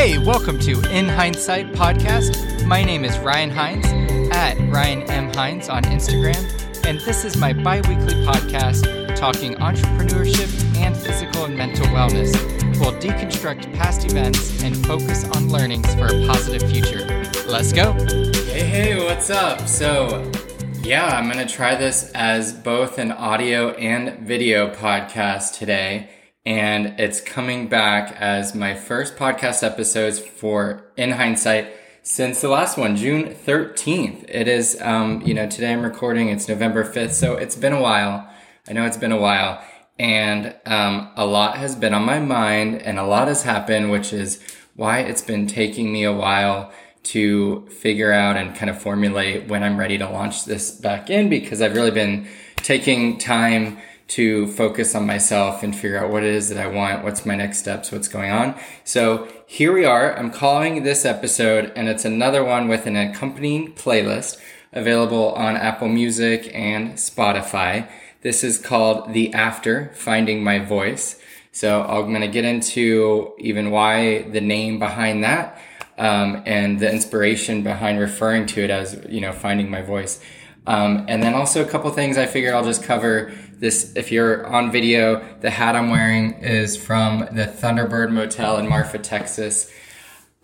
Hey, welcome to In Hindsight podcast. My name is Ryan Hines at Ryan M. Hines on Instagram, and this is my bi weekly podcast talking entrepreneurship and physical and mental wellness. We'll deconstruct past events and focus on learnings for a positive future. Let's go. Hey, hey, what's up? So, yeah, I'm going to try this as both an audio and video podcast today and it's coming back as my first podcast episodes for In Hindsight since the last one, June 13th. It is, um, you know, today I'm recording, it's November 5th, so it's been a while. I know it's been a while, and um, a lot has been on my mind, and a lot has happened, which is why it's been taking me a while to figure out and kind of formulate when I'm ready to launch this back in because I've really been taking time to focus on myself and figure out what it is that I want, what's my next steps, what's going on. So here we are. I'm calling this episode, and it's another one with an accompanying playlist available on Apple Music and Spotify. This is called The After Finding My Voice. So I'm going to get into even why the name behind that um, and the inspiration behind referring to it as, you know, finding my voice. Um, and then also a couple things I figured I'll just cover this, if you're on video, the hat I'm wearing is from the Thunderbird Motel in Marfa, Texas.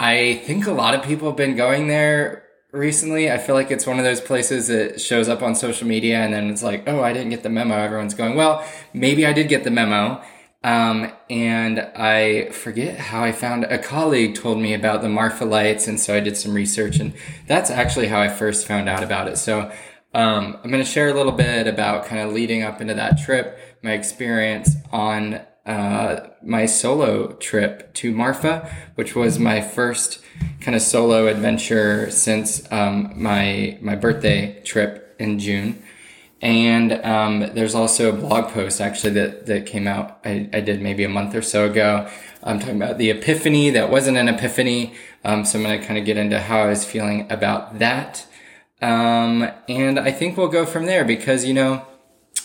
I think a lot of people have been going there recently. I feel like it's one of those places that shows up on social media and then it's like, oh, I didn't get the memo. Everyone's going, well, maybe I did get the memo. Um, and I forget how I found a colleague told me about the Marfa lights. And so I did some research and that's actually how I first found out about it. So um, I'm going to share a little bit about kind of leading up into that trip, my experience on uh, my solo trip to Marfa, which was my first kind of solo adventure since um, my my birthday trip in June. And um, there's also a blog post actually that, that came out I, I did maybe a month or so ago. I'm talking about the epiphany that wasn't an epiphany. Um, so I'm going to kind of get into how I was feeling about that. Um, and I think we'll go from there because, you know,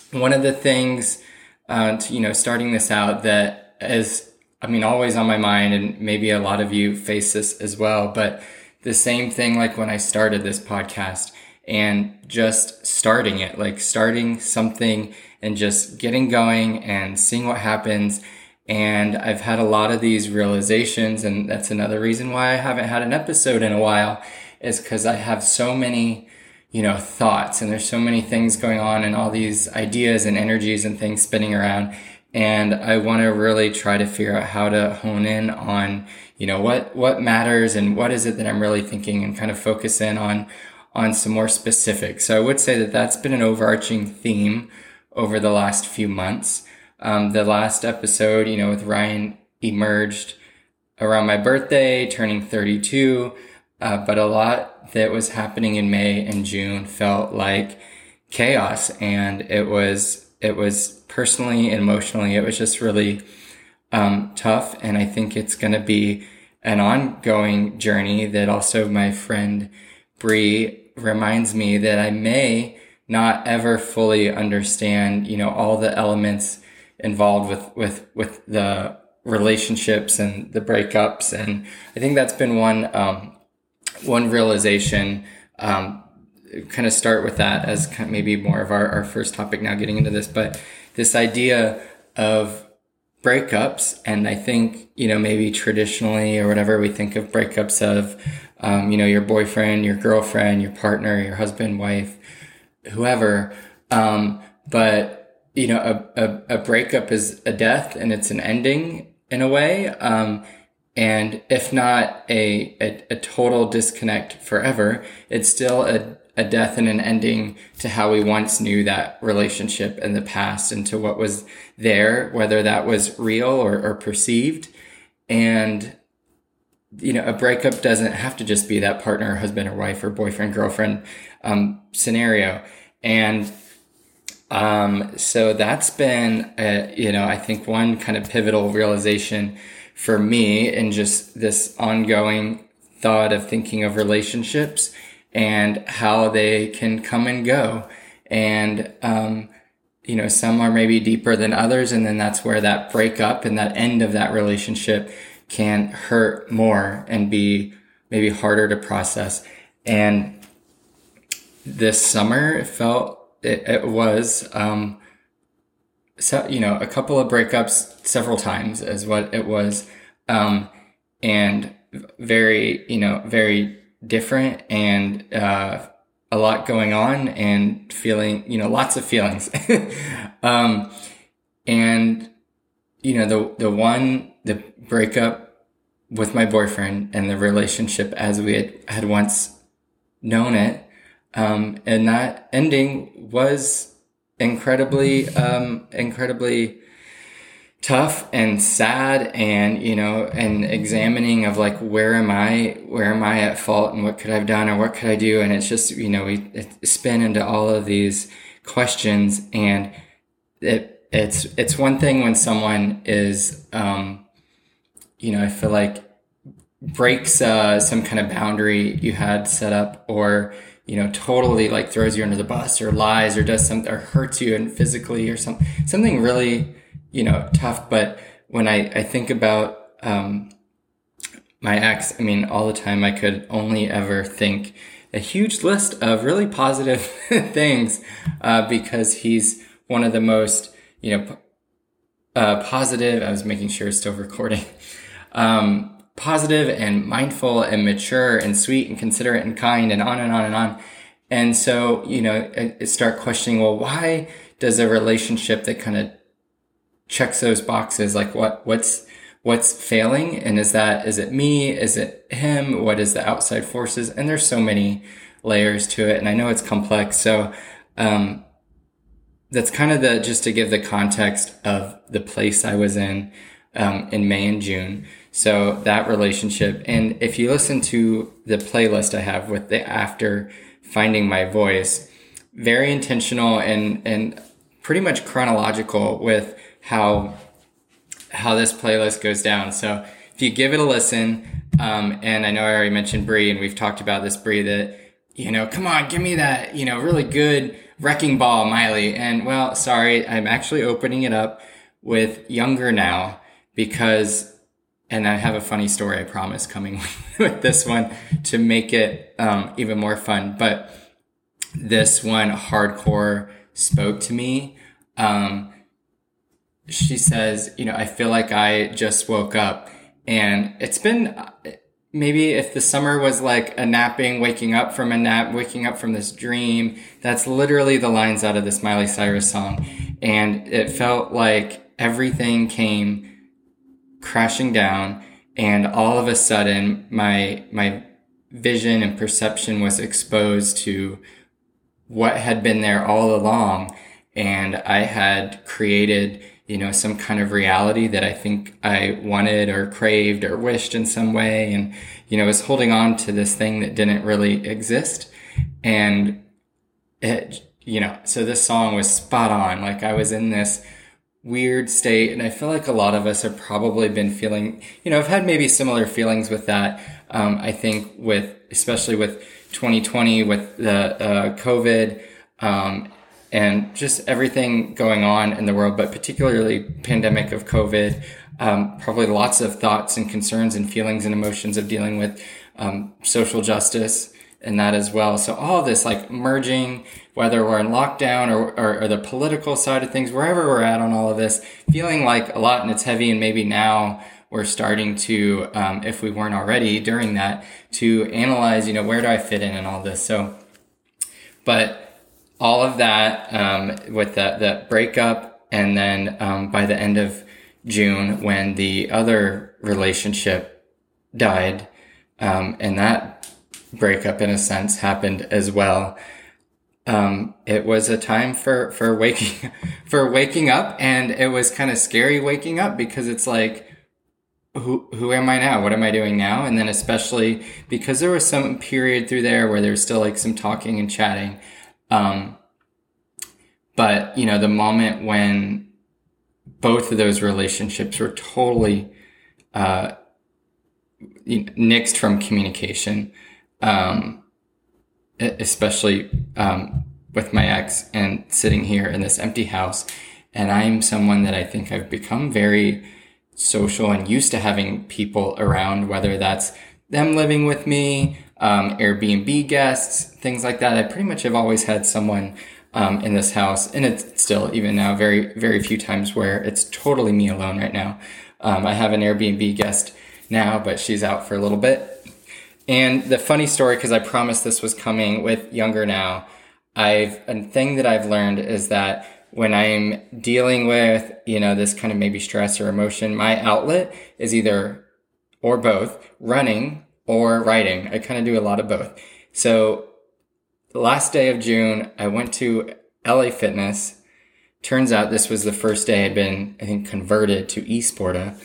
one of the things, uh, to, you know, starting this out that is, I mean, always on my mind, and maybe a lot of you face this as well, but the same thing like when I started this podcast and just starting it, like starting something and just getting going and seeing what happens. And I've had a lot of these realizations, and that's another reason why I haven't had an episode in a while is because I have so many, you know, thoughts and there's so many things going on and all these ideas and energies and things spinning around. And I want to really try to figure out how to hone in on, you know, what, what matters and what is it that I'm really thinking and kind of focus in on, on some more specifics. So I would say that that's been an overarching theme over the last few months. Um, the last episode, you know, with Ryan emerged around my birthday, turning 32. Uh, but a lot that was happening in May and June felt like chaos, and it was it was personally and emotionally it was just really um, tough. And I think it's going to be an ongoing journey that also my friend Bree reminds me that I may not ever fully understand, you know, all the elements involved with with with the relationships and the breakups and i think that's been one um, one realization, um, kind of start with that as kind of maybe more of our, our first topic now getting into this, but this idea of breakups. And I think, you know, maybe traditionally or whatever we think of breakups of, um, you know, your boyfriend, your girlfriend, your partner, your husband, wife, whoever. Um, but, you know, a, a, a breakup is a death and it's an ending in a way. Um, and if not a, a, a, total disconnect forever, it's still a, a death and an ending to how we once knew that relationship in the past and to what was there, whether that was real or, or perceived. And, you know, a breakup doesn't have to just be that partner, husband or wife or boyfriend, girlfriend, um, scenario. And, um, so that's been, a, you know, I think one kind of pivotal realization for me and just this ongoing thought of thinking of relationships and how they can come and go. And, um, you know, some are maybe deeper than others. And then that's where that breakup and that end of that relationship can hurt more and be maybe harder to process. And this summer it felt it, it was um, so you know a couple of breakups several times is what it was um, and very you know very different and uh, a lot going on and feeling you know lots of feelings. Um, and you know the the one the breakup with my boyfriend and the relationship as we had, had once known it um, and that ending was incredibly, um, incredibly tough and sad and, you know, and examining of like, where am I, where am I at fault and what could I have done or what could I do? And it's just, you know, we spin into all of these questions and it, it's, it's one thing when someone is, um, you know, I feel like breaks, uh, some kind of boundary you had set up or, you know, totally like throws you under the bus or lies or does something or hurts you and physically or something, something really, you know, tough. But when I, I think about, um, my ex, I mean, all the time I could only ever think a huge list of really positive things, uh, because he's one of the most, you know, uh, positive. I was making sure it's still recording. Um, positive and mindful and mature and sweet and considerate and kind and on and on and on. And so, you know, I start questioning, well, why does a relationship that kind of checks those boxes, like what, what's, what's failing? And is that, is it me? Is it him? What is the outside forces? And there's so many layers to it. And I know it's complex. So, um, that's kind of the, just to give the context of the place I was in, um, in May and June. So that relationship. And if you listen to the playlist I have with the after finding my voice, very intentional and, and pretty much chronological with how, how this playlist goes down. So if you give it a listen, um, and I know I already mentioned Brie and we've talked about this Brie that, you know, come on, give me that, you know, really good wrecking ball, Miley. And well, sorry, I'm actually opening it up with younger now because and I have a funny story, I promise, coming with this one to make it um, even more fun. But this one hardcore spoke to me. Um, she says, you know, I feel like I just woke up and it's been maybe if the summer was like a napping, waking up from a nap, waking up from this dream, that's literally the lines out of this Miley Cyrus song. And it felt like everything came crashing down and all of a sudden my my vision and perception was exposed to what had been there all along and I had created you know some kind of reality that I think I wanted or craved or wished in some way and you know was holding on to this thing that didn't really exist and it you know so this song was spot on. Like I was in this weird state. And I feel like a lot of us have probably been feeling, you know, I've had maybe similar feelings with that. Um, I think with, especially with 2020, with the uh, COVID, um, and just everything going on in the world, but particularly pandemic of COVID, um, probably lots of thoughts and concerns and feelings and emotions of dealing with um, social justice and that as well. So all this like merging, whether we're in lockdown or, or, or, the political side of things, wherever we're at on all of this, feeling like a lot and it's heavy and maybe now we're starting to, um, if we weren't already during that, to analyze, you know, where do I fit in and all this. So, but all of that, um, with the, the breakup and then, um, by the end of June when the other relationship died, um, and that breakup in a sense happened as well. Um, it was a time for, for waking, for waking up and it was kind of scary waking up because it's like, who, who am I now? What am I doing now? And then especially because there was some period through there where there's still like some talking and chatting. Um, but you know, the moment when both of those relationships were totally, uh, nixed from communication, um, especially um, with my ex and sitting here in this empty house. And I'm someone that I think I've become very social and used to having people around, whether that's them living with me, um, Airbnb guests, things like that. I pretty much have always had someone um, in this house, and it's still even now very very few times where it's totally me alone right now. Um, I have an Airbnb guest now, but she's out for a little bit. And the funny story, because I promised this was coming with younger now, I've a thing that I've learned is that when I'm dealing with, you know, this kind of maybe stress or emotion, my outlet is either or both running or writing. I kind of do a lot of both. So the last day of June, I went to LA Fitness. Turns out this was the first day I'd been, I think, converted to Esporta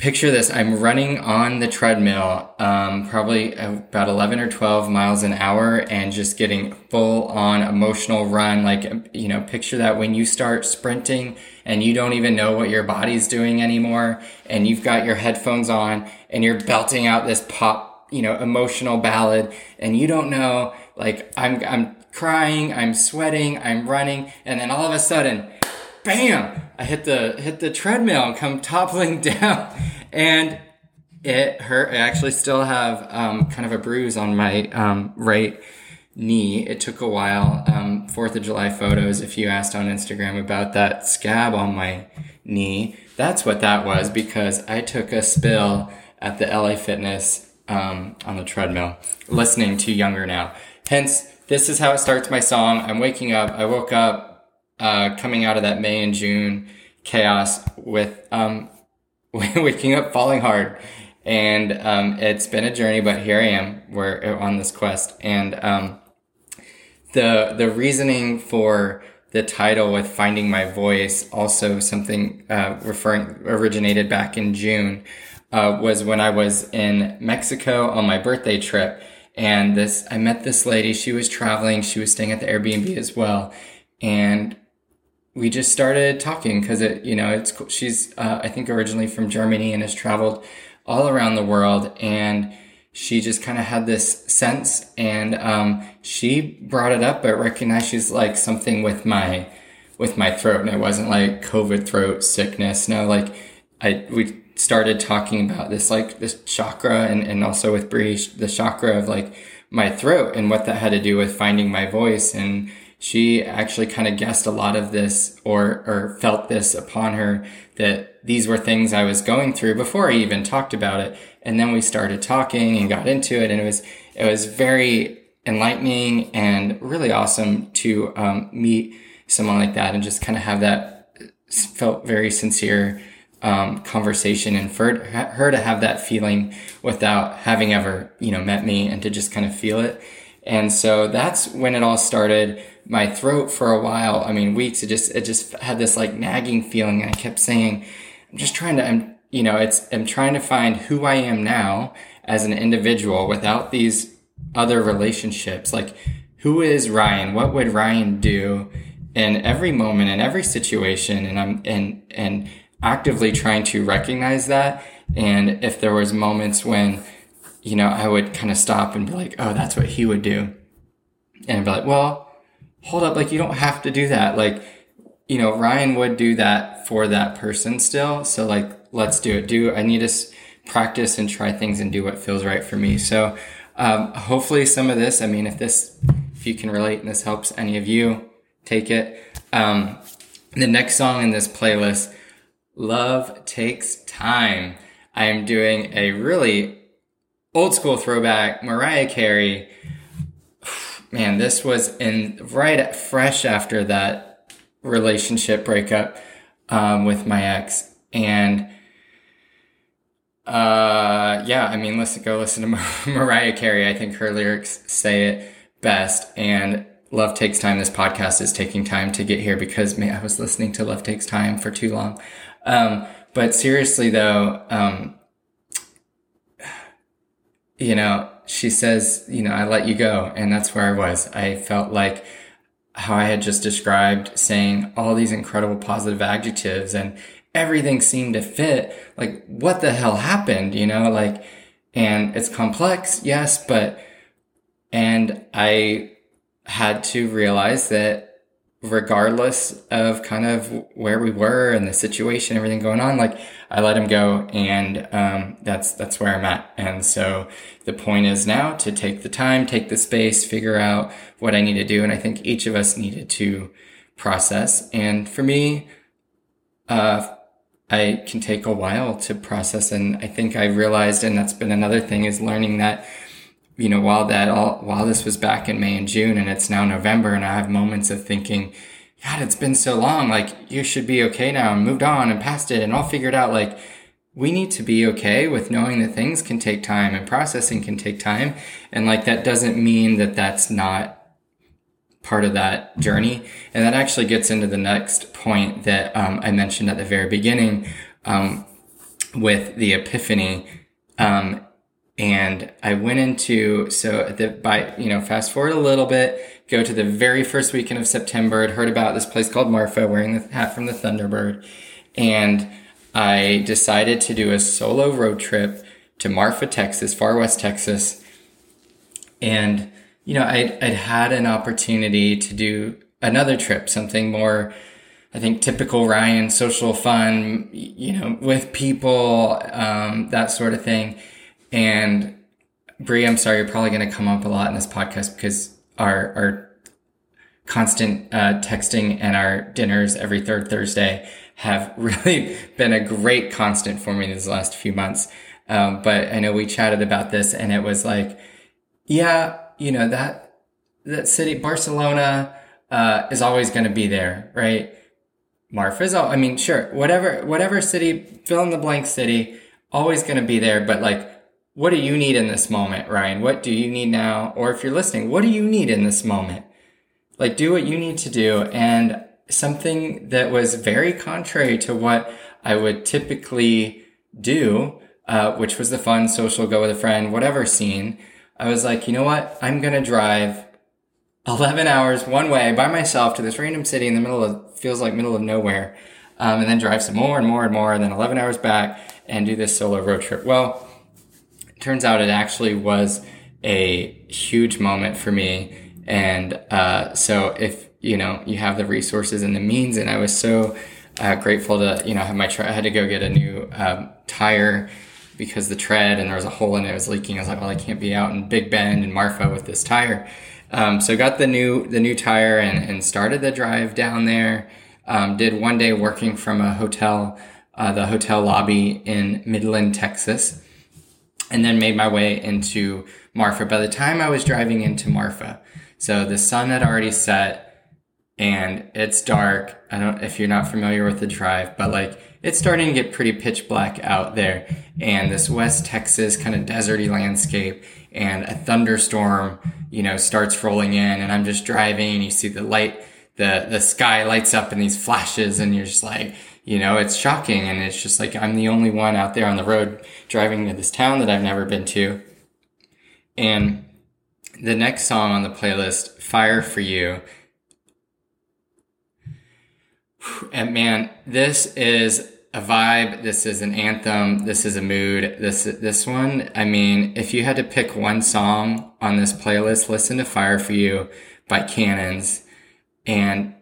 picture this. I'm running on the treadmill um, probably about 11 or 12 miles an hour and just getting full on emotional run. Like you know picture that when you start sprinting and you don't even know what your body's doing anymore and you've got your headphones on and you're belting out this pop you know emotional ballad and you don't know like i'm i'm crying i'm sweating i'm running and then all of a sudden bam, I hit the hit the treadmill and come toppling down, and it hurt. I actually still have um, kind of a bruise on my um, right knee. It took a while. Um, Fourth of July photos. If you asked on Instagram about that scab on my knee, that's what that was because I took a spill at the LA Fitness um, on the treadmill, listening to Younger Now. Hence, this is how it starts my song. I'm waking up. I woke up uh, coming out of that May and June chaos with um, waking up falling hard. And um, it's been a journey, but here I am. We're on this quest. And um, the the reasoning for the title with finding my voice, also something uh, referring originated back in June, uh, was when I was in Mexico on my birthday trip. And this, I met this lady. She was traveling. She was staying at the Airbnb as well. And we just started talking because it, you know, it's she's uh, I think originally from Germany and has traveled all around the world, and she just kind of had this sense, and um, she brought it up, but recognized she's like something with my with my throat, and it wasn't like COVID throat sickness. No, like I we started talking about this like this chakra, and and also with Bree the chakra of like my throat and what that had to do with finding my voice and she actually kind of guessed a lot of this or, or felt this upon her that these were things I was going through before I even talked about it. And then we started talking and got into it. And it was, it was very enlightening and really awesome to um, meet someone like that and just kind of have that felt very sincere um, conversation and for her to have that feeling without having ever, you know, met me and to just kind of feel it. And so that's when it all started my throat for a while. I mean, weeks. It just it just had this like nagging feeling. I kept saying, "I'm just trying to. I'm you know, it's I'm trying to find who I am now as an individual without these other relationships. Like, who is Ryan? What would Ryan do in every moment in every situation? And I'm and and actively trying to recognize that. And if there was moments when you know, I would kind of stop and be like, oh, that's what he would do. And I'd be like, well, hold up, like you don't have to do that. Like, you know, Ryan would do that for that person still. So like, let's do it. Do I need to practice and try things and do what feels right for me. So, um, hopefully some of this, I mean, if this, if you can relate and this helps any of you, take it. Um, the next song in this playlist, Love Takes Time. I am doing a really old school throwback, Mariah Carey man, this was in right at, fresh after that relationship breakup um, with my ex, and uh, yeah, I mean, listen, go listen to Mariah Carey. I think her lyrics say it best, and Love Takes Time. This podcast is taking time to get here because man, I was listening to Love Takes Time for too long. Um, but seriously though, um, you know, she says, you know, I let you go. And that's where I was. I felt like how I had just described saying all these incredible positive adjectives and everything seemed to fit. Like, what the hell happened? You know, like, and it's complex. Yes. But, and I had to realize that regardless of kind of where we were and the situation, everything going on, like I let him go and, um, that's, that's where I'm at. And so the point is now to take the time, take the space, figure out what I need to do. And I think each of us needed to process. And for me, uh, I can take a while to process. And I think I realized, and that's been another thing is learning that you know, while that all, while this was back in May and June and it's now November and I have moments of thinking, God, it's been so long. Like you should be okay now and moved on and past it and all figured out. Like we need to be okay with knowing that things can take time and processing can take time. And like that doesn't mean that that's not part of that journey. And that actually gets into the next point that um, I mentioned at the very beginning um, with the epiphany. Um, and I went into, so the, by, you know, fast forward a little bit, go to the very first weekend of September. I'd heard about this place called Marfa wearing the hat from the Thunderbird. And I decided to do a solo road trip to Marfa, Texas, far west Texas. And, you know, I'd, I'd had an opportunity to do another trip, something more, I think, typical Ryan, social fun, you know, with people, um, that sort of thing. And Brie, I'm sorry, you're probably going to come up a lot in this podcast because our our constant uh, texting and our dinners every third Thursday have really been a great constant for me these last few months. Um, but I know we chatted about this, and it was like, yeah, you know that that city, Barcelona, uh, is always going to be there, right? Marfa is all. I mean, sure, whatever, whatever city, fill in the blank city, always going to be there. But like what do you need in this moment, Ryan? What do you need now? Or if you're listening, what do you need in this moment? Like, do what you need to do. And something that was very contrary to what I would typically do, uh, which was the fun social go with a friend, whatever scene. I was like, you know what? I'm going to drive 11 hours one way by myself to this random city in the middle of, feels like middle of nowhere. Um, and then drive some more and more and more, and then 11 hours back and do this solo road trip. Well, turns out it actually was a huge moment for me. And uh, so if you know you have the resources and the means, and I was so uh, grateful to you know have my tra- I had to go get a new um, tire because the tread and there was a hole in it, it was leaking. I was like, well, I can't be out in Big Bend and Marfa with this tire. Um, so got the new the new tire and, and started the drive down there. Um, did one day working from a hotel, uh, the hotel lobby in Midland, Texas and then made my way into Marfa. By the time I was driving into Marfa, so the sun had already set and it's dark. I don't if you're not familiar with the drive, but like it's starting to get pretty pitch black out there. And this West Texas kind of deserty landscape and a thunderstorm, you know, starts rolling in and I'm just driving and you see the light, the, the sky lights up in these flashes and you're just like, you know, it's shocking. And it's just like, I'm the only one out there on the road driving to this town that I've never been to. And the next song on the playlist, Fire for You. And man, this is a vibe. This is an anthem. This is a mood. This, this one, I mean, if you had to pick one song on this playlist, listen to Fire for You by Cannons. And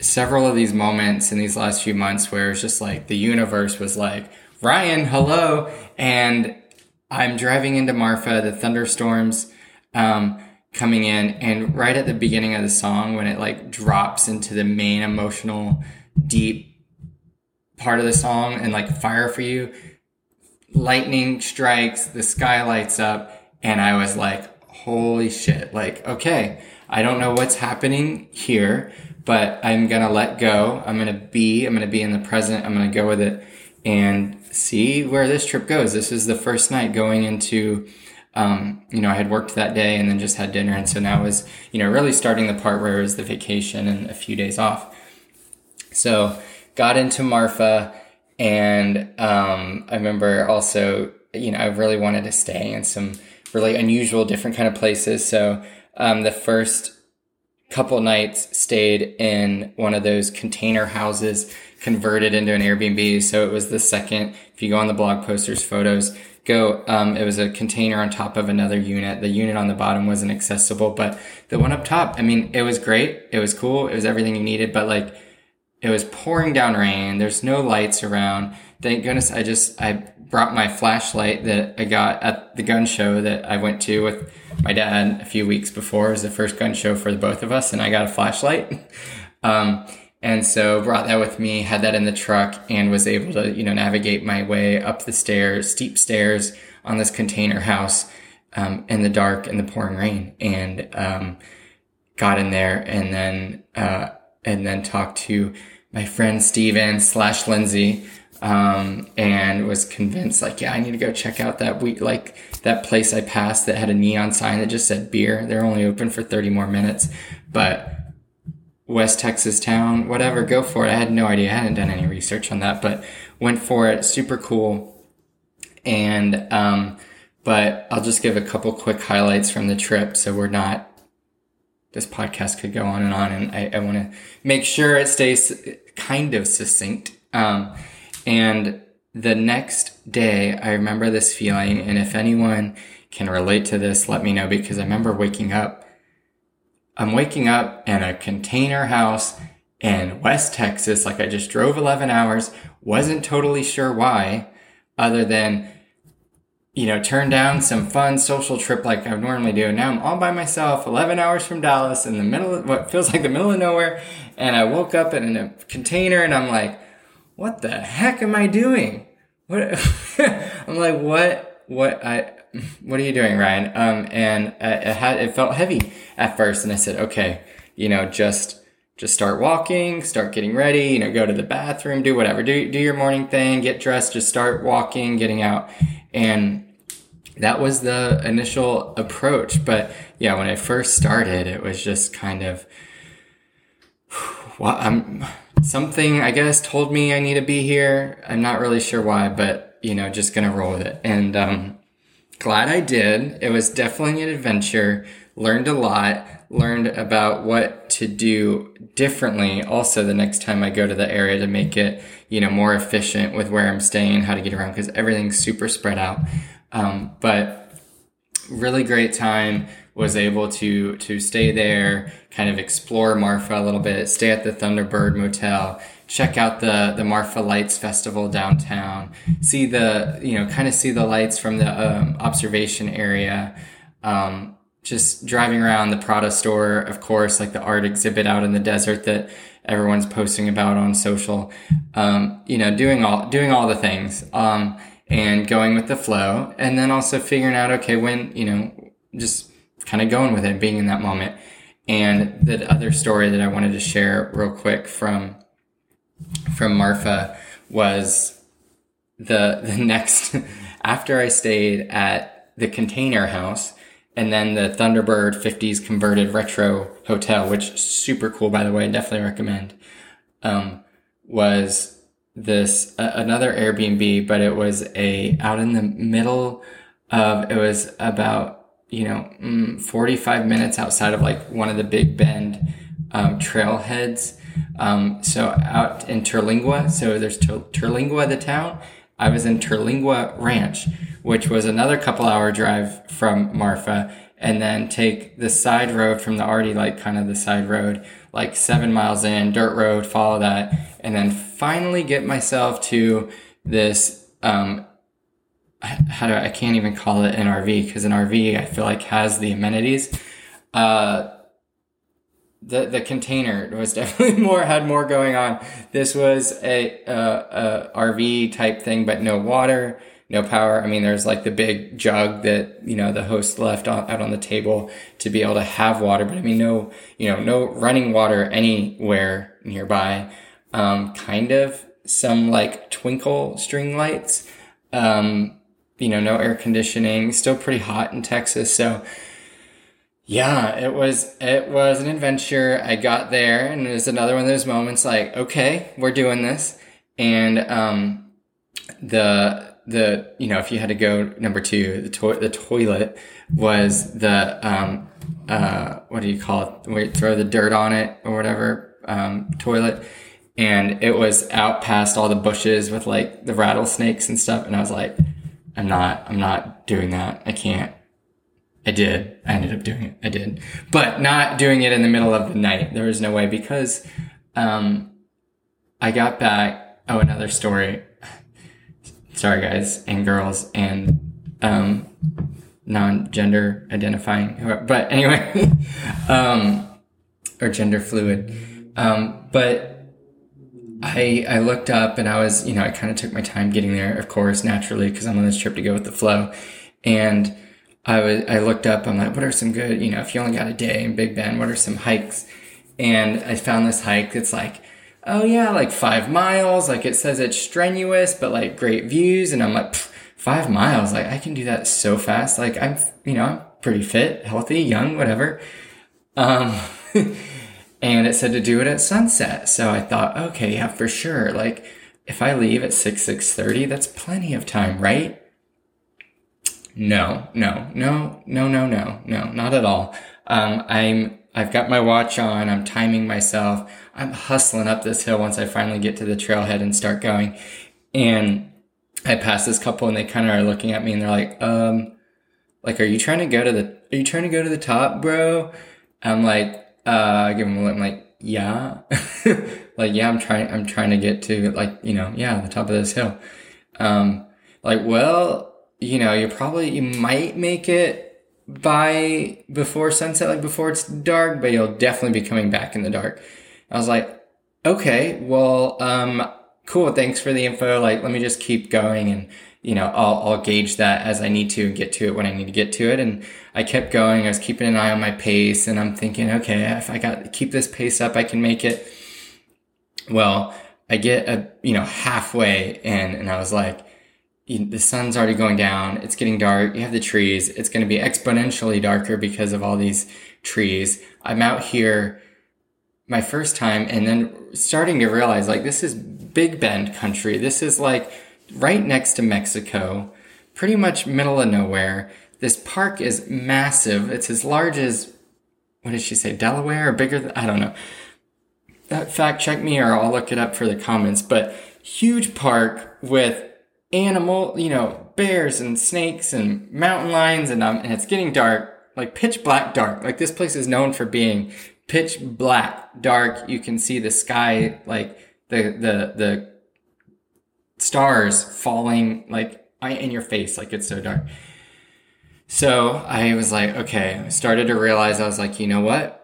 several of these moments in these last few months where it's just like the universe was like, Ryan, hello. And I'm driving into Marfa, the thunderstorms, um, coming in. And right at the beginning of the song, when it like drops into the main emotional, deep part of the song and like fire for you, lightning strikes, the sky lights up. And I was like, holy shit. Like, okay, I don't know what's happening here, but I'm going to let go. I'm going to be, I'm going to be in the present. I'm going to go with it and see where this trip goes. This is the first night going into, um, you know, I had worked that day and then just had dinner. And so now was, you know, really starting the part where it was the vacation and a few days off. So got into Marfa and, um, I remember also, you know, I really wanted to stay in some really unusual, different kind of places. So, um, the first couple nights stayed in one of those container houses converted into an Airbnb. So it was the second, if you go on the blog posters photos go. Um, it was a container on top of another unit. The unit on the bottom wasn't accessible, but the one up top, I mean, it was great. It was cool. It was everything you needed, but like it was pouring down rain. There's no lights around. Thank goodness I just, I brought my flashlight that I got at the gun show that I went to with my dad a few weeks before. It was the first gun show for the both of us and I got a flashlight. Um, and so brought that with me, had that in the truck and was able to, you know, navigate my way up the stairs, steep stairs on this container house, um, in the dark and the pouring rain and, um, got in there and then, uh, and then talked to my friend Steven slash Lindsay, um, and was convinced like, yeah, I need to go check out that we like that place I passed that had a neon sign that just said beer. They're only open for 30 more minutes, but West Texas town, whatever, go for it. I had no idea. I hadn't done any research on that, but went for it. Super cool. And, um, but I'll just give a couple quick highlights from the trip. So we're not, this podcast could go on and on. And I, I want to make sure it stays kind of succinct. Um, and the next day, I remember this feeling. And if anyone can relate to this, let me know because I remember waking up I'm waking up in a container house in West Texas. Like I just drove 11 hours, wasn't totally sure why, other than, you know, turn down some fun social trip like I normally do. Now I'm all by myself, 11 hours from Dallas in the middle of what feels like the middle of nowhere. And I woke up in a container and I'm like, what the heck am I doing? What? I'm like, what, what I, what are you doing, Ryan? Um, and it had, it felt heavy at first. And I said, okay, you know, just, just start walking, start getting ready, you know, go to the bathroom, do whatever, do, do your morning thing, get dressed, just start walking, getting out. And that was the initial approach. But yeah, when I first started, it was just kind of, well, I'm, something I guess told me I need to be here. I'm not really sure why, but you know, just gonna roll with it. And, um, glad I did. It was definitely an adventure. Learned a lot. Learned about what to do differently also the next time I go to the area to make it, you know, more efficient with where I'm staying, how to get around because everything's super spread out. Um, but really great time was able to to stay there, kind of explore Marfa a little bit, stay at the Thunderbird Motel, check out the the Marfa Lights Festival downtown, see the you know kind of see the lights from the um, observation area. Um, just driving around the Prada store, of course, like the art exhibit out in the desert that everyone's posting about on social. Um, you know, doing all doing all the things um, and going with the flow, and then also figuring out okay when you know just kind of going with it, being in that moment. And the other story that I wanted to share real quick from from Marfa was the the next after I stayed at the container house and then the Thunderbird 50s converted retro hotel, which super cool by the way, I definitely recommend. Um, was this uh, another Airbnb, but it was a out in the middle of it was about you know, mm, 45 minutes outside of like one of the Big Bend um, trailheads. Um, so out in Terlingua, so there's Ter- Terlingua, the town. I was in Terlingua Ranch, which was another couple hour drive from Marfa, and then take the side road from the already like kind of the side road, like seven miles in, dirt road, follow that, and then finally get myself to this um, how do I, I can't even call it an RV because an RV I feel like has the amenities. Uh, the the container was definitely more had more going on. This was a, a, RV type thing, but no water, no power. I mean, there's like the big jug that you know the host left on, out on the table to be able to have water, but I mean, no you know no running water anywhere nearby. Um, kind of some like twinkle string lights. Um, you know, no air conditioning, still pretty hot in Texas. So yeah, it was, it was an adventure. I got there and it was another one of those moments like, okay, we're doing this. And, um, the, the, you know, if you had to go number two, the to- the toilet was the, um, uh, what do you call it? Wait, throw the dirt on it or whatever, um, toilet. And it was out past all the bushes with like the rattlesnakes and stuff. And I was like, I'm not, I'm not doing that. I can't. I did. I ended up doing it. I did, but not doing it in the middle of the night. There was no way because, um, I got back. Oh, another story. Sorry, guys and girls and, um, non-gender identifying, but anyway, um, or gender fluid. Um, but I, I looked up and I was, you know, I kind of took my time getting there, of course, naturally, because I'm on this trip to go with the flow. And I was, I looked up, I'm like, what are some good, you know, if you only got a day in Big Bend, what are some hikes? And I found this hike that's like, oh yeah, like five miles. Like it says it's strenuous, but like great views. And I'm like, five miles, like I can do that so fast. Like I'm, you know, I'm pretty fit, healthy, young, whatever. Um, and it said to do it at sunset. So I thought, okay, yeah, for sure. Like if I leave at 6, 6.30, that's plenty of time, right? No, no, no, no, no, no, no, not at all. Um, I'm, I've got my watch on. I'm timing myself. I'm hustling up this hill once I finally get to the trailhead and start going. And I pass this couple and they kind of are looking at me and they're like, um, like, are you trying to go to the, are you trying to go to the top, bro? I'm like, uh, I give them a look. I'm like, yeah, like, yeah, I'm trying, I'm trying to get to like, you know, yeah, the top of this hill. Um, like, well, you know, you probably, you might make it by before sunset, like before it's dark, but you'll definitely be coming back in the dark. I was like, okay, well, um, cool. Thanks for the info. Like, let me just keep going and, you know, I'll, I'll gauge that as I need to and get to it when I need to get to it. And I kept going. I was keeping an eye on my pace and I'm thinking, okay, if I got keep this pace up, I can make it. Well, I get a, you know, halfway in and I was like, the sun's already going down. It's getting dark. You have the trees. It's going to be exponentially darker because of all these trees. I'm out here my first time and then starting to realize like this is Big Bend country. This is like right next to Mexico, pretty much middle of nowhere. This park is massive. It's as large as, what did she say, Delaware or bigger? Than, I don't know. That fact check me or I'll look it up for the comments, but huge park with animal, you know, bears and snakes and mountain lions, and um, and it's getting dark, like pitch black dark. Like this place is known for being pitch black dark. You can see the sky, like the the the stars falling like in your face, like it's so dark. So I was like, okay, I started to realize I was like, you know what?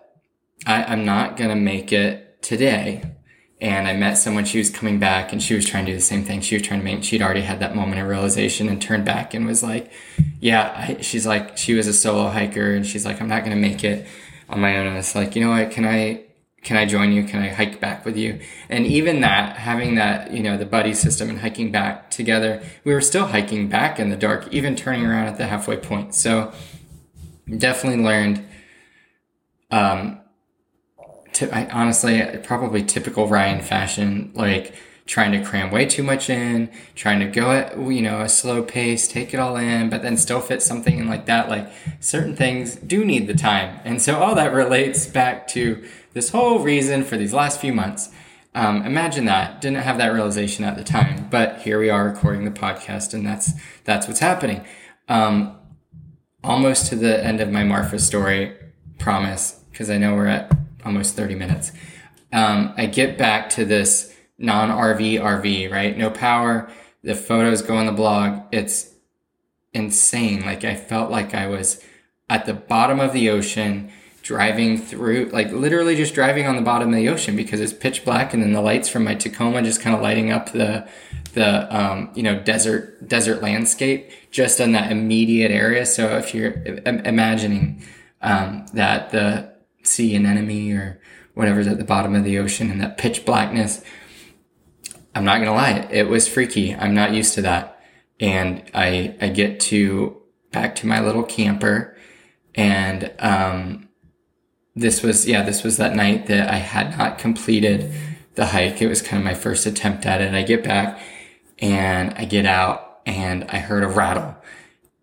I, I'm not gonna make it today and I met someone, she was coming back and she was trying to do the same thing. She was trying to make, she'd already had that moment of realization and turned back and was like, yeah, I, she's like, she was a solo hiker and she's like, I'm not going to make it on my own. And it's like, you know what? Can I, can I join you? Can I hike back with you? And even that, having that, you know, the buddy system and hiking back together, we were still hiking back in the dark, even turning around at the halfway point. So definitely learned, um, I, honestly, probably typical Ryan fashion, like trying to cram way too much in, trying to go at, you know, a slow pace, take it all in, but then still fit something in like that. Like certain things do need the time. And so all that relates back to this whole reason for these last few months. Um, imagine that. Didn't have that realization at the time, but here we are recording the podcast and that's, that's what's happening. Um, almost to the end of my Marfa story, promise, because I know we're at almost 30 minutes. Um, I get back to this non RV RV, right? No power. The photos go on the blog. It's insane. Like I felt like I was at the bottom of the ocean driving through, like literally just driving on the bottom of the ocean because it's pitch black and then the lights from my Tacoma just kind of lighting up the, the, um, you know, desert, desert landscape just in that immediate area. So if you're imagining, um, that the, sea anemone or whatever's at the bottom of the ocean and that pitch blackness. I'm not gonna lie, it was freaky. I'm not used to that. And I I get to back to my little camper and um this was yeah, this was that night that I had not completed the hike. It was kind of my first attempt at it. I get back and I get out and I heard a rattle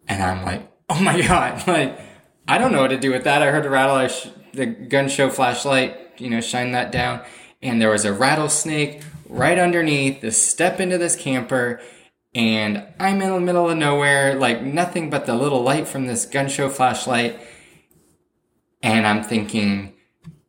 and I'm like, oh my God, like, I don't know what to do with that. I heard a rattle. I sh- the gun show flashlight, you know, shine that down. And there was a rattlesnake right underneath the step into this camper. and I'm in the middle of nowhere, like nothing but the little light from this gun show flashlight. And I'm thinking,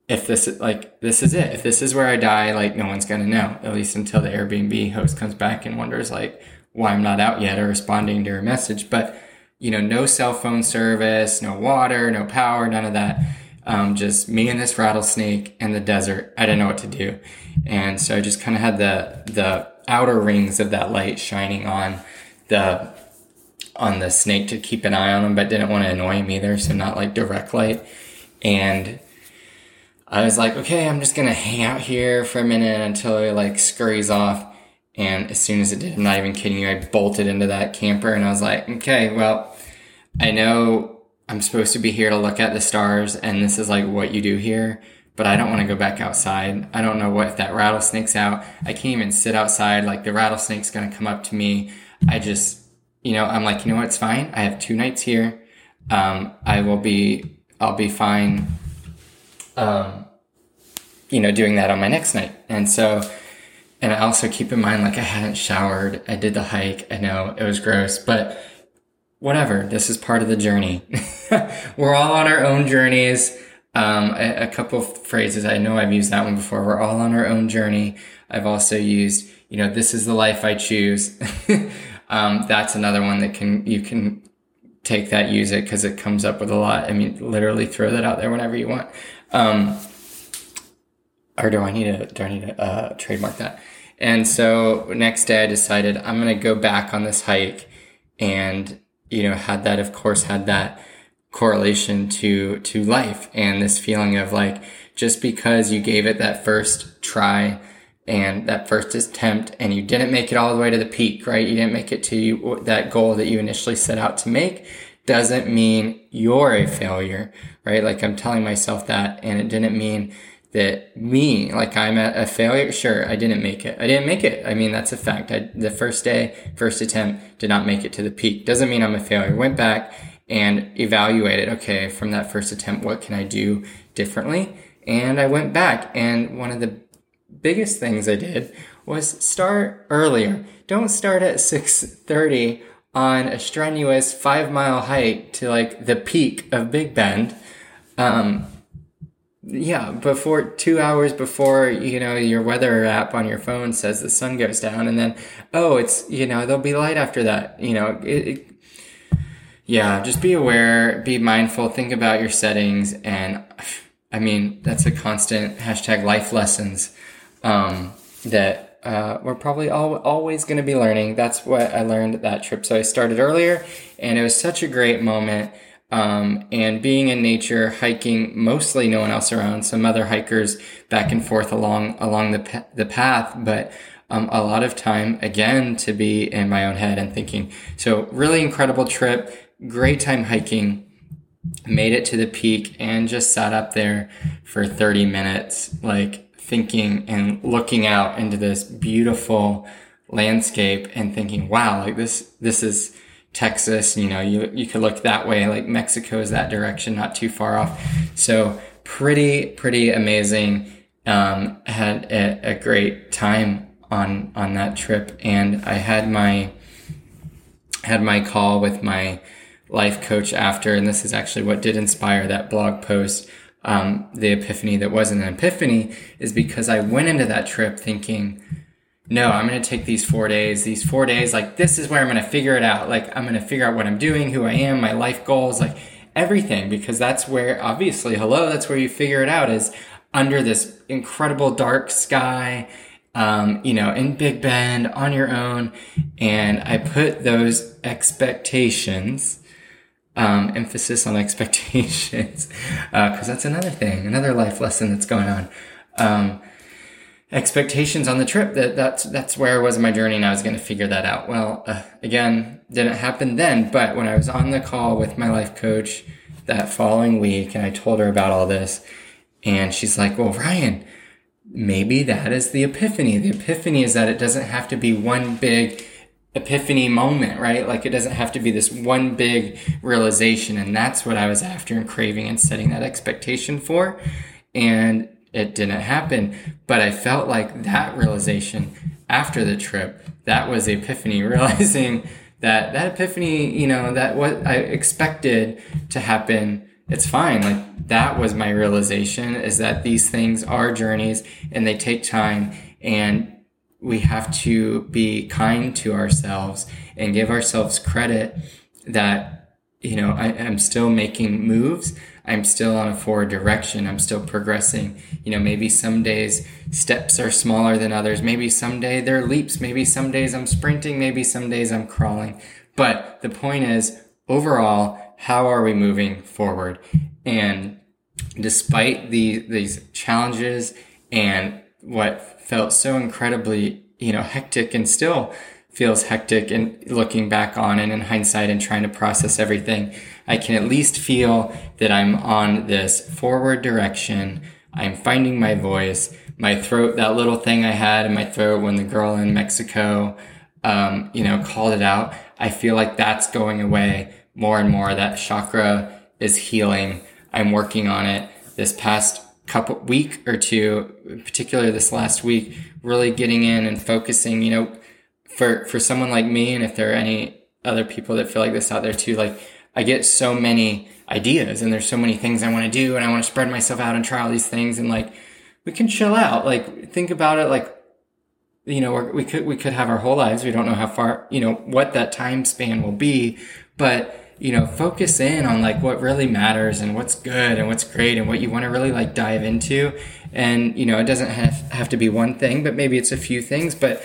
if this is like this is it, if this is where I die, like no one's gonna know, at least until the Airbnb host comes back and wonders like why I'm not out yet or responding to her message. But you know, no cell phone service, no water, no power, none of that. Um, just me and this rattlesnake in the desert. I didn't know what to do, and so I just kind of had the the outer rings of that light shining on the on the snake to keep an eye on him, but didn't want to annoy him either, so not like direct light. And I was like, okay, I'm just gonna hang out here for a minute until it like scurries off. And as soon as it did, I'm not even kidding you, I bolted into that camper and I was like, okay, well, I know I'm supposed to be here to look at the stars and this is like what you do here, but I don't want to go back outside. I don't know what if that rattlesnake's out. I can't even sit outside. Like the rattlesnake's going to come up to me. I just, you know, I'm like, you know what? It's fine. I have two nights here. Um, I will be, I'll be fine. Um, you know, doing that on my next night. And so, and I also keep in mind, like I hadn't showered. I did the hike. I know it was gross, but whatever. This is part of the journey. We're all on our own journeys. Um, a, a, couple phrases. I know I've used that one before. We're all on our own journey. I've also used, you know, this is the life I choose. um, that's another one that can, you can take that, use it because it comes up with a lot. I mean, literally throw that out there whenever you want. Um, or do I need to, do I need to, uh, trademark that? And so next day I decided I'm going to go back on this hike and, you know, had that, of course, had that correlation to, to life and this feeling of like, just because you gave it that first try and that first attempt and you didn't make it all the way to the peak, right? You didn't make it to you, that goal that you initially set out to make doesn't mean you're a failure, right? Like I'm telling myself that and it didn't mean that me, like I'm a, a, failure. Sure, I didn't make it. I didn't make it. I mean, that's a fact. I, the first day, first attempt did not make it to the peak. Doesn't mean I'm a failure. Went back and evaluated, okay, from that first attempt, what can I do differently? And I went back and one of the biggest things I did was start earlier. Don't start at 630 on a strenuous five mile hike to like the peak of Big Bend. Um, yeah, before two hours before, you know, your weather app on your phone says the sun goes down and then, oh, it's, you know, there'll be light after that. You know, it, it, yeah, just be aware, be mindful, think about your settings. And I mean, that's a constant hashtag life lessons, um, that, uh, we're probably all, always going to be learning. That's what I learned that trip. So I started earlier and it was such a great moment um, and being in nature, hiking, mostly no one else around, some other hikers back and forth along, along the, the path, but, um, a lot of time again to be in my own head and thinking. So really incredible trip, great time hiking, made it to the peak and just sat up there for 30 minutes, like thinking and looking out into this beautiful landscape and thinking, wow, like this, this is, Texas, you know, you, you could look that way, like Mexico is that direction, not too far off. So pretty, pretty amazing. Um, had a, a great time on, on that trip. And I had my, had my call with my life coach after, and this is actually what did inspire that blog post. Um, the epiphany that wasn't an epiphany is because I went into that trip thinking, no, I'm going to take these four days, these four days, like this is where I'm going to figure it out. Like I'm going to figure out what I'm doing, who I am, my life goals, like everything, because that's where obviously, hello, that's where you figure it out is under this incredible dark sky, um, you know, in Big Bend on your own. And I put those expectations, um, emphasis on expectations, uh, cause that's another thing, another life lesson that's going on. Um, expectations on the trip that that's that's where I was in my journey and I was going to figure that out. Well, uh, again, didn't happen then, but when I was on the call with my life coach that following week and I told her about all this and she's like, "Well, Ryan, maybe that is the epiphany. The epiphany is that it doesn't have to be one big epiphany moment, right? Like it doesn't have to be this one big realization and that's what I was after and craving and setting that expectation for." And it didn't happen. But I felt like that realization after the trip that was epiphany, realizing that that epiphany, you know, that what I expected to happen, it's fine. Like that was my realization is that these things are journeys and they take time and we have to be kind to ourselves and give ourselves credit that, you know, I am still making moves. I'm still on a forward direction. I'm still progressing. You know, maybe some days steps are smaller than others. Maybe someday they're leaps. Maybe some days I'm sprinting. Maybe some days I'm crawling. But the point is, overall, how are we moving forward? And despite the, these challenges and what felt so incredibly, you know, hectic and still feels hectic and looking back on and in hindsight and trying to process everything, I can at least feel that I'm on this forward direction. I'm finding my voice. My throat, that little thing I had in my throat when the girl in Mexico, um, you know, called it out. I feel like that's going away more and more. That chakra is healing. I'm working on it this past couple week or two, particularly this last week, really getting in and focusing, you know, for, for someone like me, and if there are any other people that feel like this out there too, like I get so many ideas and there's so many things I want to do and I want to spread myself out and try all these things and like we can chill out. Like think about it like you know we could we could have our whole lives. We don't know how far you know what that time span will be, but you know focus in on like what really matters and what's good and what's great and what you want to really like dive into. And you know it doesn't have have to be one thing, but maybe it's a few things, but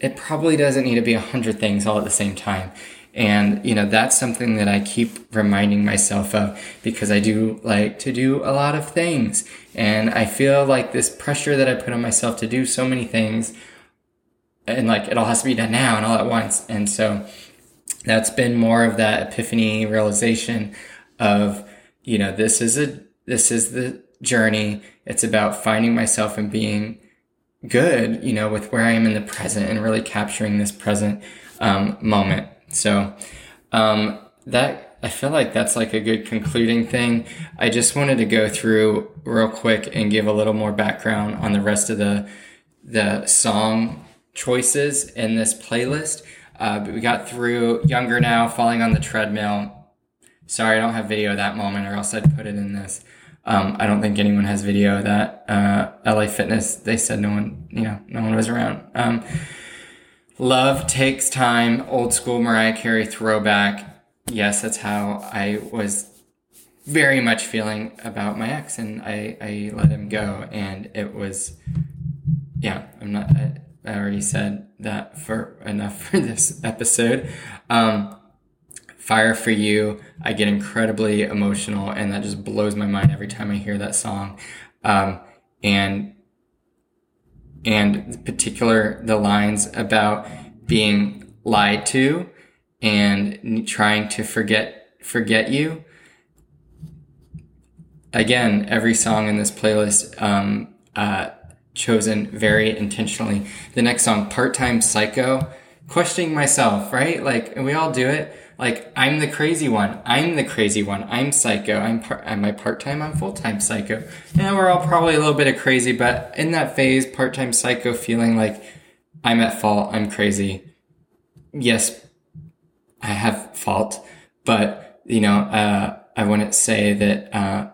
it probably doesn't need to be a hundred things all at the same time. And, you know, that's something that I keep reminding myself of because I do like to do a lot of things. And I feel like this pressure that I put on myself to do so many things and like it all has to be done now and all at once. And so that's been more of that epiphany realization of, you know, this is a, this is the journey. It's about finding myself and being good, you know, with where I am in the present and really capturing this present um, moment. So um, that I feel like that's like a good concluding thing. I just wanted to go through real quick and give a little more background on the rest of the the song choices in this playlist. Uh, but we got through Younger Now, Falling on the Treadmill. Sorry, I don't have video of that moment, or else I'd put it in this. Um, I don't think anyone has video of that. Uh, LA Fitness, they said no one, you know, no one was around. Um, Love takes time, old school Mariah Carey throwback. Yes, that's how I was very much feeling about my ex, and I, I let him go, and it was, yeah, I'm not, I, already said that for enough for this episode. Um, Fire for You, I get incredibly emotional, and that just blows my mind every time I hear that song. Um, and and particular the lines about being lied to and trying to forget forget you. Again every song in this playlist um, uh, chosen very intentionally. The next song part-time psycho. Questioning myself right? Like and we all do it like I'm the crazy one. I'm the crazy one. I'm psycho. I'm part. Am I part time? I'm full time psycho. And we're all probably a little bit of crazy, but in that phase, part time psycho, feeling like I'm at fault. I'm crazy. Yes, I have fault, but you know, uh, I wouldn't say that uh,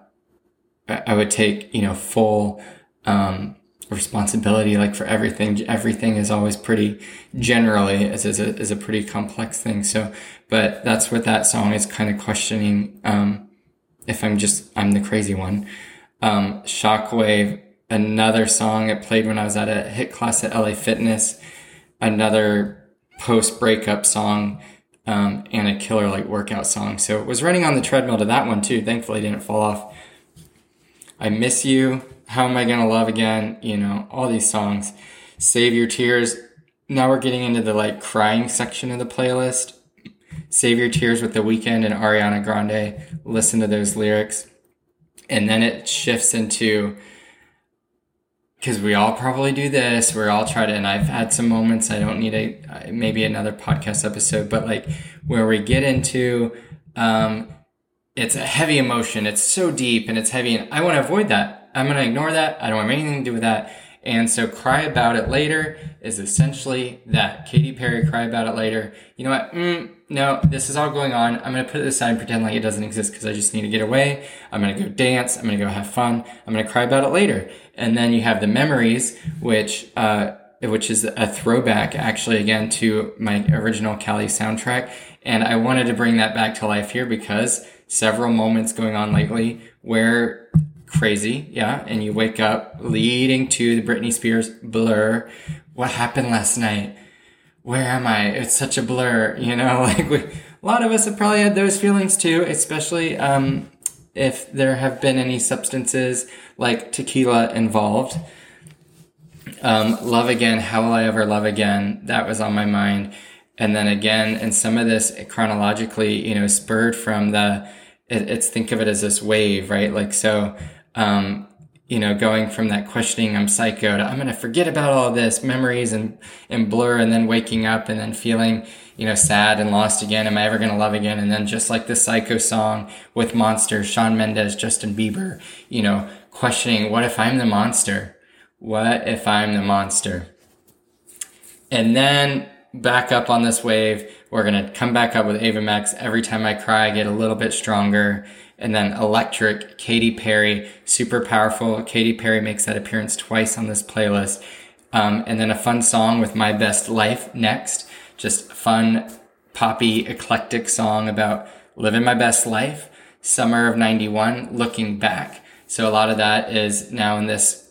I would take you know full um, responsibility like for everything. Everything is always pretty generally is, is, a, is a pretty complex thing. So but that's what that song is kind of questioning um, if i'm just i'm the crazy one. Um, shockwave another song it played when i was at a HIIT class at la fitness. Another post breakup song um, and a killer like workout song. So it was running on the treadmill to that one too. Thankfully didn't fall off. I miss you how Am I Gonna Love Again? You know, all these songs. Save Your Tears. Now we're getting into the like crying section of the playlist. Save Your Tears with The Weeknd and Ariana Grande. Listen to those lyrics. And then it shifts into because we all probably do this. We're all trying to, and I've had some moments. I don't need a maybe another podcast episode, but like where we get into, um, it's a heavy emotion. It's so deep and it's heavy, and I want to avoid that. I'm going to ignore that. I don't want anything to do with that. And so Cry About It Later is essentially that. Katy Perry, Cry About It Later. You know what? Mm, no, this is all going on. I'm going to put it aside and pretend like it doesn't exist because I just need to get away. I'm going to go dance. I'm going to go have fun. I'm going to cry about it later. And then you have the memories, which, uh, which is a throwback actually again to my original Cali soundtrack. And I wanted to bring that back to life here because several moments going on lately where crazy, yeah, and you wake up leading to the Britney Spears blur. What happened last night? Where am I? It's such a blur, you know, like we, a lot of us have probably had those feelings too, especially, um, if there have been any substances like tequila involved. Um, love again. How will I ever love again? That was on my mind. And then again, and some of this chronologically, you know, spurred from the, it, it's think of it as this wave, right? Like, so, um, you know, going from that questioning, I'm psycho to I'm going to forget about all this memories and, and blur and then waking up and then feeling, you know, sad and lost again. Am I ever going to love again? And then just like the psycho song with monsters, Shawn Mendes, Justin Bieber, you know, questioning, what if I'm the monster? What if I'm the monster? And then back up on this wave. We're going to come back up with Ava Max. Every time I cry, I get a little bit stronger and then Electric, Katy Perry, super powerful. Katy Perry makes that appearance twice on this playlist. Um, and then a fun song with My Best Life next. Just fun, poppy, eclectic song about living my best life. Summer of 91, looking back. So a lot of that is now in this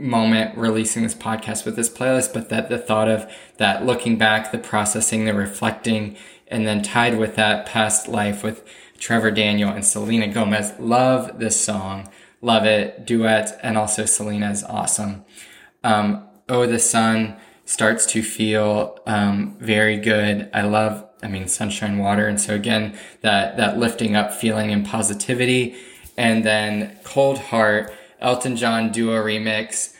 moment releasing this podcast with this playlist, but that the thought of that looking back, the processing, the reflecting, and then tied with that past life with Trevor Daniel and Selena Gomez. Love this song. Love it. Duet. And also Selena is awesome. Um, oh, the sun starts to feel, um, very good. I love, I mean, sunshine water. And so again, that, that lifting up feeling and positivity. And then cold heart, Elton John duo remix.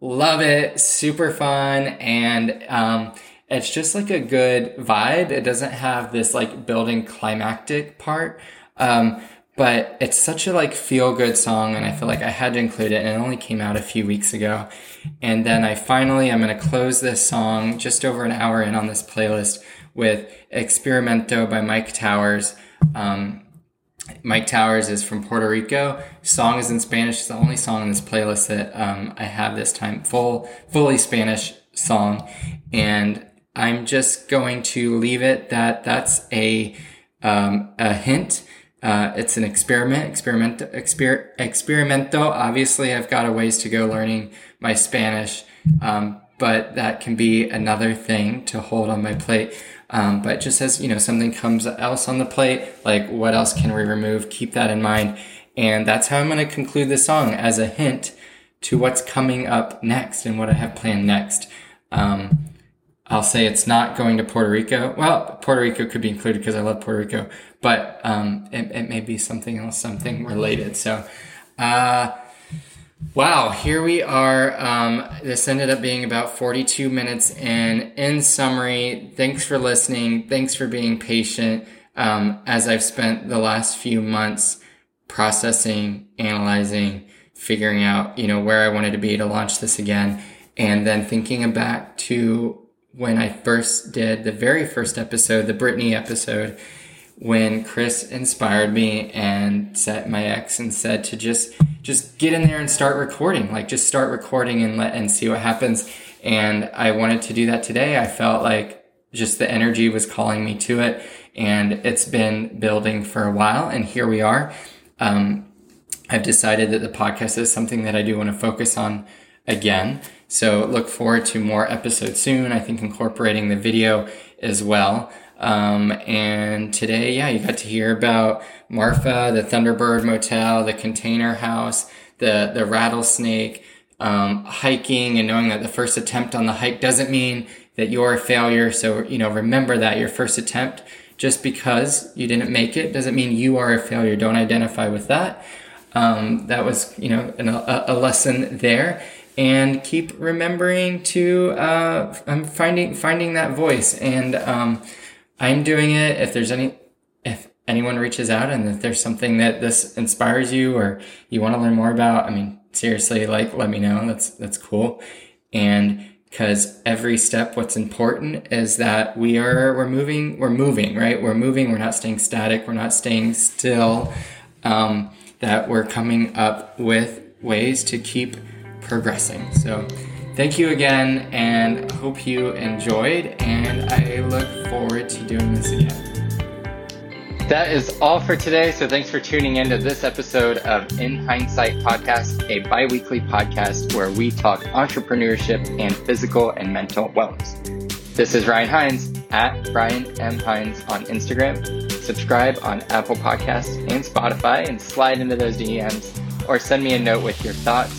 Love it. Super fun. And, um, it's just like a good vibe. It doesn't have this like building climactic part. Um, but it's such a like feel good song and I feel like I had to include it and it only came out a few weeks ago. And then I finally, I'm going to close this song just over an hour in on this playlist with Experimento by Myke Towers. Um, Myke Towers is from Puerto Rico. Song is in Spanish. It's the only song in this playlist that um, I have this time. Full, fully Spanish song. And I'm just going to leave it that that's a um, a hint. Uh, it's an experiment, experiment, exper- experimento. Obviously, I've got a ways to go learning my Spanish, um, but that can be another thing to hold on my plate. Um, but just as you know, something comes else on the plate, like what else can we remove? Keep that in mind, and that's how I'm going to conclude the song as a hint to what's coming up next and what I have planned next. Um, I'll say it's not going to Puerto Rico. Well, Puerto Rico could be included because I love Puerto Rico, but um, it, it, may be something else, something related. So, uh, wow, here we are. Um, this ended up being about 42 minutes. And in summary, thanks for listening. Thanks for being patient um, as I've spent the last few months processing, analyzing, figuring out, you know, where I wanted to be to launch this again. And then thinking back to when I first did the very first episode, the Brittany episode, when Chris inspired me and set my ex and said to just just get in there and start recording, like just start recording and let and see what happens. And I wanted to do that today. I felt like just the energy was calling me to it, and it's been building for a while, and here we are. Um, I've decided that the podcast is something that I do want to focus on again. So look forward to more episodes soon. I think incorporating the video as well. Um, and today, yeah, you got to hear about Marfa, the Thunderbird Motel, the Container House, the the rattlesnake, um, hiking, and knowing that the first attempt on the hike doesn't mean that you're a failure. So you know, remember that your first attempt, just because you didn't make it, doesn't mean you are a failure. Don't identify with that. Um, that was you know an, a, a lesson there and keep remembering to uh, I'm finding finding that voice and um, I'm doing it if there's any if anyone reaches out and if there's something that this inspires you or you want to learn more about I mean seriously like let me know that's that's cool And because every step, what's important is that we are, we're moving, we're moving, right? We're moving. We're not staying static. We're not staying still. Um, that we're coming up with ways to keep progressing. So thank you again and hope you enjoyed. And I look forward to doing this again. That is all for today. So thanks for tuning in to this episode of In Hindsight Podcast, a bi weekly podcast where we talk entrepreneurship and physical and mental wellness. This is Ryan Hines at Ryan M. Hines on Instagram. Subscribe on Apple Podcasts and Spotify and slide into those DMs or send me a note with your thoughts.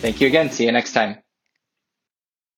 Thank you again. See you next time.